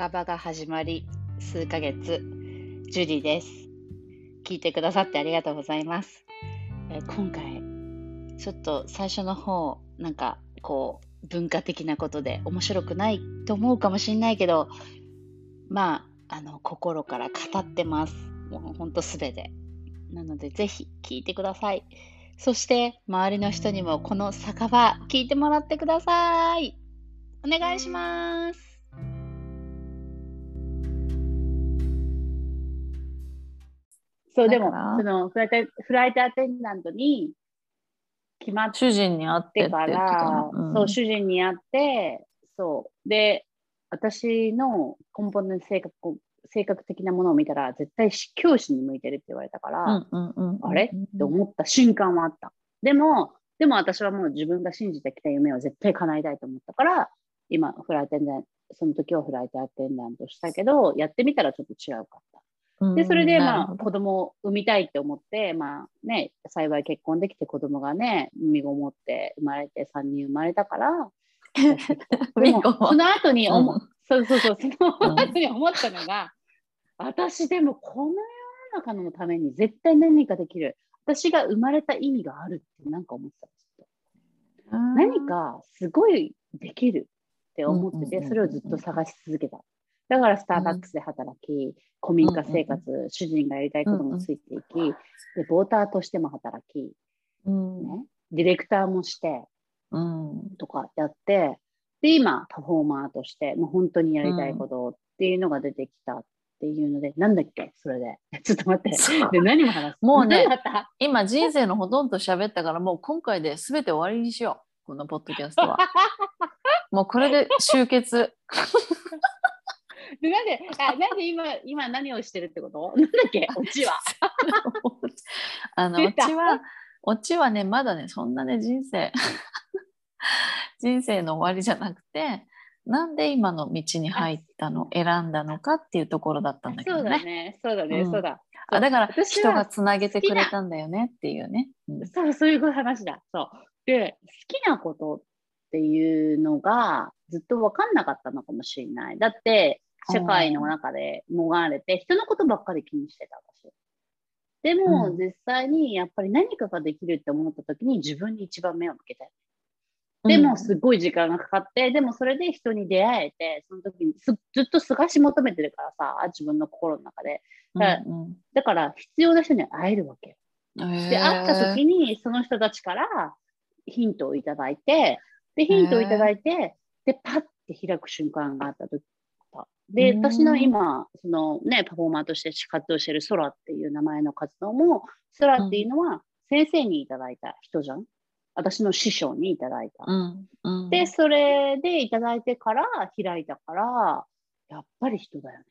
酒場が始まり数ヶ月、ジュリーです。聞いてくださってありがとうございます。えー今回、ちょっと最初の方、なんかこう、文化的なことで面白くないと思うかもしれないけど、まあ、あの、心から語ってます。もうほんとすべて。なので、ぜひ聞いてください。そして、周りの人にもこの酒場聞いてもらってください。お願いします。そう、でもそのフライト、フライトアテンダントに決まっ主人に会ってから、の。んそう、主人に会って、そう。で、私の根本の性格、性格的なものを見たら、絶対教師に向いてるって言われたから、あれ？って思った瞬間はあった。でも、でも私はもう自分が信じてきた夢を絶対叶えたいと思ったから、今、フライトアテンダント、その時はフライトアテンダントしたけど、やってみたらちょっと違うかで、それで、まあ、子供を産みたいって思って、まあね、幸い結婚できて子供がね、身ごもって生まれて3人生まれたから、でもその後に思、うんそうそうそう、そのうん後に思ったのが、私でもこの世の中のために絶対何かできる。私が生まれた意味があるってなんか思ってたんですよ。何かすごいできるって思ってて、うんうんうんうんそれをずっと探し続けた。だからスターバックスで働き、古民家生活、主人がやりたいこともついていき、レポーターとしても働き、うん。ね、ディレクターもしてうん。とかやって、で、今、パフォーマーとして、もう本当にやりたいことっていうのが出てきたっていうので、なんだっけ、それで。ちょっと待って。で、何も話？すもうね今人生のほとんど喋ったからもう今回で全て終わりにしよう。このポッドキャストは。もうこれで終結で なんで、あなんで今、今何をしてるってこと？なんだっけ、オチは。あのオチはオチはねまだねそんなね人生。人生の終わりじゃなくてなんで今の道に入ったの？選んだのかっていうところだったんだけそうどねだね、そうだね、うん。そうだ。あだから人がつなげてくれたんだよねっていうね、うん。そう、そういう話だ。そう。で、好きなことっていうのがずっと分かんなかったのかもしれない。だって、社会の中でもがれて、人のことばっかり気にしてた私。でも、うん実際にやっぱり何かができるって思った時に自分に一番目を向けたよ。でも、すっごい時間がかかって、でもそれで人に出会えて、その時にすずっと探し求めてるからさ、自分の心の中で。だうんだから、必要な人に会えるわけよ。うんで、会った時に、その人たちからヒントをいただいて、で、ヒントをいただいて、で、パッて開く瞬間があった時で、うん。私の今、そのね、パフォーマーとして活動してる空っていう名前の活動も、空っていうのは先生にいただいた人じゃん。私の師匠にいただいた。うん。うん。で、それでいただいてから開いたから、やっぱり人だよね。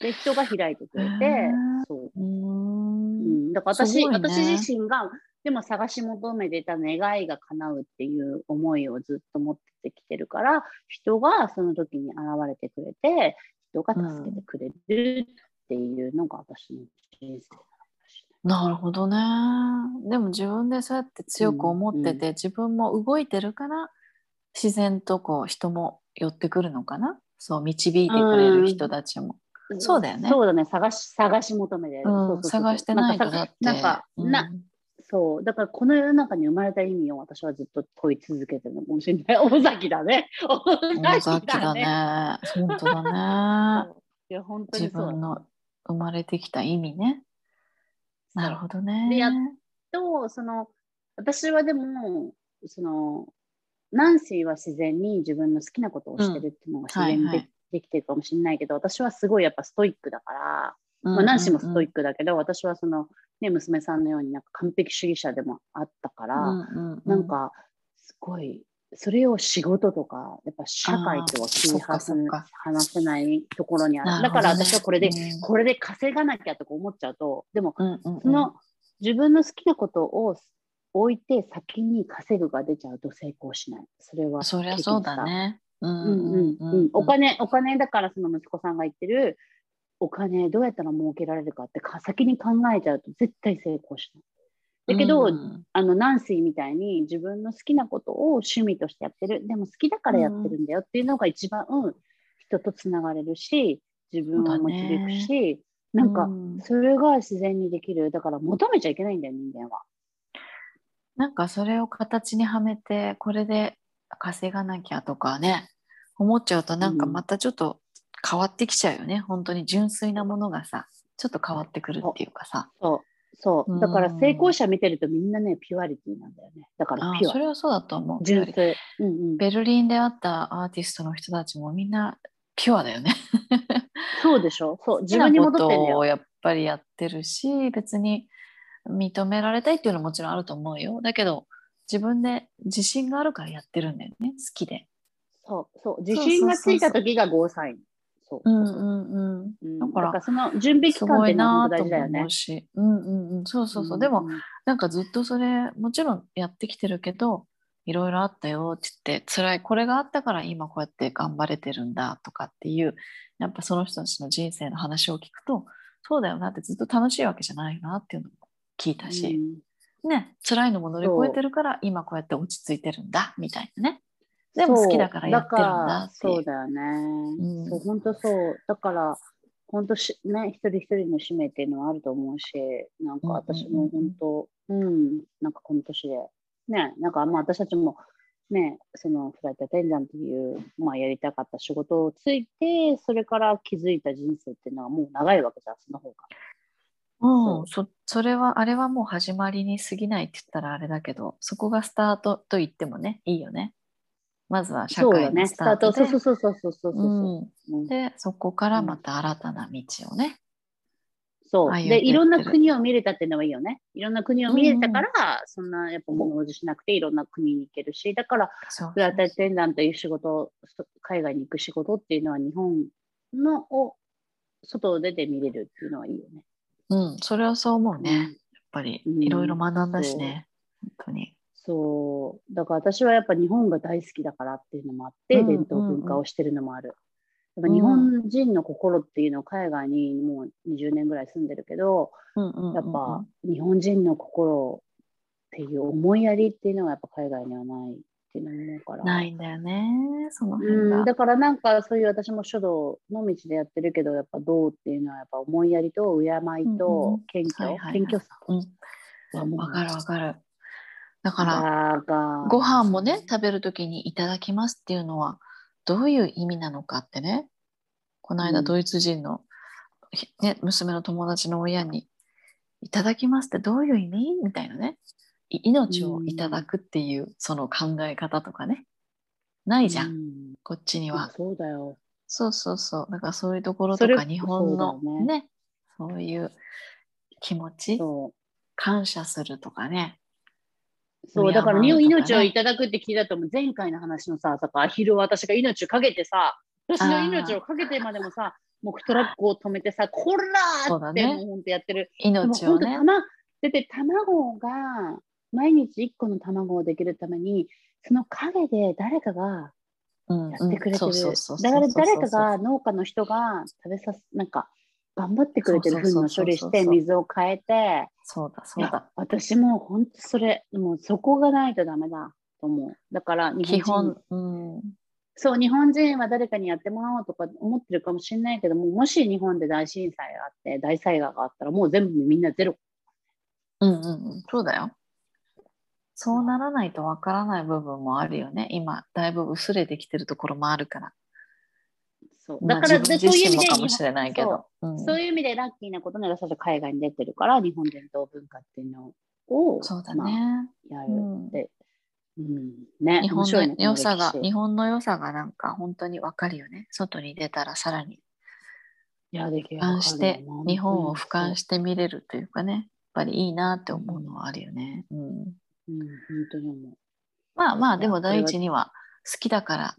で、人が開いてくれてそう。うん。ん、だから私,、ね。私自身がでも探し求めてた願いが叶うっていう思いをずっと持ってきてるから人がその時に現れてくれて人が助けてくれるっていうのが私の人生なるほどね。でも自分でそうやって強く思ってて、自分も動いてるから自然とこう人も寄ってくるのかな？そう導いてくれる人たちも。そうだよね。そうだね。探し探し求めてる、うん。そうそうそう探してないとだって。なんかうん。なそう。だからこの世の中に生まれた意味を私はずっと問い続けてるの。かもしれない尾崎だね。尾大崎だね。本当だね。いや本当に自そう。だ分の生まれてきた意味ね。なるほどね。でやっとその私はでもそのナンシーは自然に自分の好きなことをしてるっていうのが自然にで,、はいはい。できてるかもしれないけど私はすごいやっぱストイックだから、うんまあ、ナンシーもストイッックだけど、私はその、ね、娘さんのようになんか完璧主義者でもあったから、なんかすごいそれを仕事とかやっぱ社会とは切り離せないところにある。だから私はこれで、うん。これで稼がなきゃとか思っちゃうとでもその自分の好きなことを置いて先に稼ぐが出ちゃうと成功しない。それはそりゃそうだね。お金、お金だからその息子さんが言ってる、お金どうやったら儲けられるかってか先に考えちゃうと絶対成功しない。だけど、うんあのナンシーみたいに自分の好きなことを趣味としてやってるでも好きだからやってるんだよっていうのが一番、人とつながれるし、自分を導くし、ね、なんか、それが自然にできる。だから求めちゃいけないんだよ、人間は。なんかそれを形にはめて、これで稼がなきゃとかね、思っちゃうとなんかまたちょっと変わってきちゃうよね、うん、本当に純粋なものがさ、ちょっと変わってくるっていうかさ。そうそう。だから成功者見てるとみんなね、ピュアリティなんだよね。だからピュア。それはそうだと思う。純粋、うんうん。ベルリンで会ったアーティストの人たちもみんなピュアだよね。そうでしょ？そう。自分に戻ってんだよ。をやっぱりやってるし、別に認められたいっていうのはもちろんあると思うよ。だけど、自分で自信があるからやってるんだよね。好きで。そうそう。自信がついた時がゴーサイン。そう。うんうんうん。だから、その準備期間っての大事だよね。うんうんうん。そうそうそう。でも、なんかずっとそれ、もちろんやってきてるけど、いろいろあったよって言って、辛い、これがあったから今こうやって頑張れてるんだとかっていう、やっぱその人たちの人生の話を聞くと、そうだよなってずっと楽しいわけじゃないなっていうのも聞いたし、うん、ね、辛いのも乗り越えてるから今こうやって落ち着いてるんだみたいなね。でも好きだからやってるんだって。そうだよね。うん、そう本当そう。だから本当しね一人一人の使命っていうのはあると思うし、なんか私も本当、うん、うん、なんかこの年でね、なんかまあ私たちもね、そのフライトアテンダントという、まあ、やりたかった仕事をついて、それから気づいた人生っていうのはもう長いわけじゃん、その方が。うん、そそれは、あれはもう始まりに過ぎないって言ったらあれだけど、そこがスタートと言ってもね、いいよね。まずは社会のスタートで、ね、そうそうそうそうそうそう、う。ん、で、そこからまた新たな道をね。そう。で、いろんな国を見れたっていうのはいいよね。いろんな国を見れたから、うん、そんなやっぱ物おじしなくていろんな国に行けるし、だから、フライトテンダンという仕事、海外に行く仕事っていうのは日本のを外を出て見れるっていうのはいいよね。うん、それはそう思うね。やっぱり、いろいろ学んだしね、うん、本当に。そう。だから私はやっぱ日本が大好きだからっていうのもあって、伝統文化をしてるのもある。やっぱ日本人の心っていうのを海外にもう20年ぐらい住んでるけど、やっぱ日本人の心っていう思いやりっていうのはやっぱ海外にはないっていうのを思うから。ないんだよね、その辺うん、だからなんかそういう私も書道の道でやってるけど、やっぱ道っていうのはやっぱ思いやりと敬いと謙虚、謙虚さ。わ、うん、かるわかる。だからご飯もね食べる時に「いただきます」っていうのはどういう意味なのかってね。この間ドイツ人の、ね、娘の友達の親に「いただきます」ってどういう意味みたいなね。命をいただくっていうその考え方とかね。ないじゃん、ん、こっちには。そうだよ。そうそうそう。だからそういうところとか日本のね。ね。そういう気持ち。感謝するとかねそう、だから命をいただくって聞いたと思う。前回の話のさ、さアヒル私が命をかけてさ、私の命をかけてまでもさ、もうトラックを止めてさ、こらーってもう本当やってる。命をね。だって卵が、毎日1個の卵をできるために、その陰で誰かがやってくれてる。だから誰かが農家の人が食べさす、なんか、頑張ってくれてる糞の処理して水を変えて。そうだそうだ。私も本当それもうそこがないとダメだと思う。だから日本うん、そう日本人は誰かにやってもらおうとか思ってるかもしれないけどももし日本で大震災があって大災害があったらもう全部みんなゼロ。うんうんうん。そうだよ。そうならないとわからない部分もあるよね。今だいぶ薄れてきてるところもあるからそうだから、そういう意味でかもしれないけど、うん、そういう意味でラッキーなことなら、最初海外に出てるから、日本伝統文化っていうのを、そうだね、まあ、やるって、うん、うん、ね、日本の良さが、日本の良さがなんか本当にわかるよね。外に出たらさらに。いや、できる。俯瞰して、日本を俯瞰して見れるというかね、やっぱりいいなって思うのはあるよね。うん。うん、本当に思う。まあまあ、でも第一には好きだから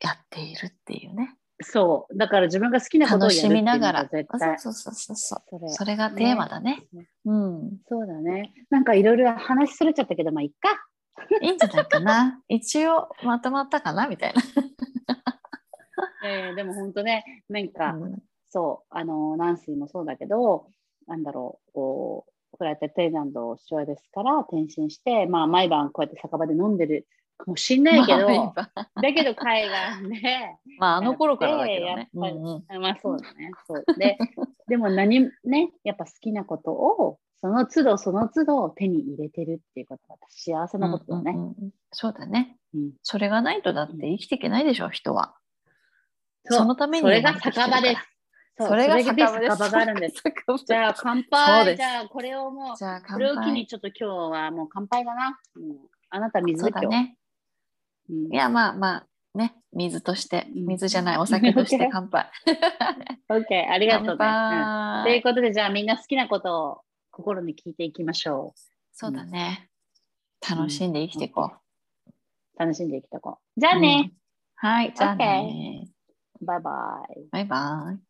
やっているっていうね。そう。だから自分が好きなことをやるっていうのが絶対。そうそうそうそうそれ。それがテーマだね。ねうん。そうだね。なんかいろいろ話すれちゃったけど、まあいっか。いいんじゃないかな。一応まとまったかなみたいな。えー、でも本当ね、なんか、うん、そう、あの、ナンシーもそうだけど、なんだろう、こう、フライトテイランド父親ですから転身して、まあ、毎晩こうやって酒場で飲んでるもしんないけど、まあだけど海岸で、まああの頃からだけどやっね。ぱりうんうんまあそうだね。そうで でも何ね、やっぱ好きなことを、その都度その都度手に入れてるっていうことが幸せなことだね。うんうんうんそうだね。うんそれがないとだって生きていけないでしょ、人は。そのためにそれが酒場です。それがで酒場です。酒場があるんです。じゃあ乾杯。じゃあこれをもう、これを機に杯。ちょっと今日はもう乾杯だな。もうあなた水だ。ね。うんいや、まあまあ、ね、水として、うん水じゃない、お酒として 乾杯。OK、ありがとうね。うん乾杯ということで、じゃあみんな好きなことを心に聞いていきましょそうだね。楽しんで生きていこう。う。楽しんでいきたこう。じゃあね、はい、じゃあね。バイバイ。バイバイ。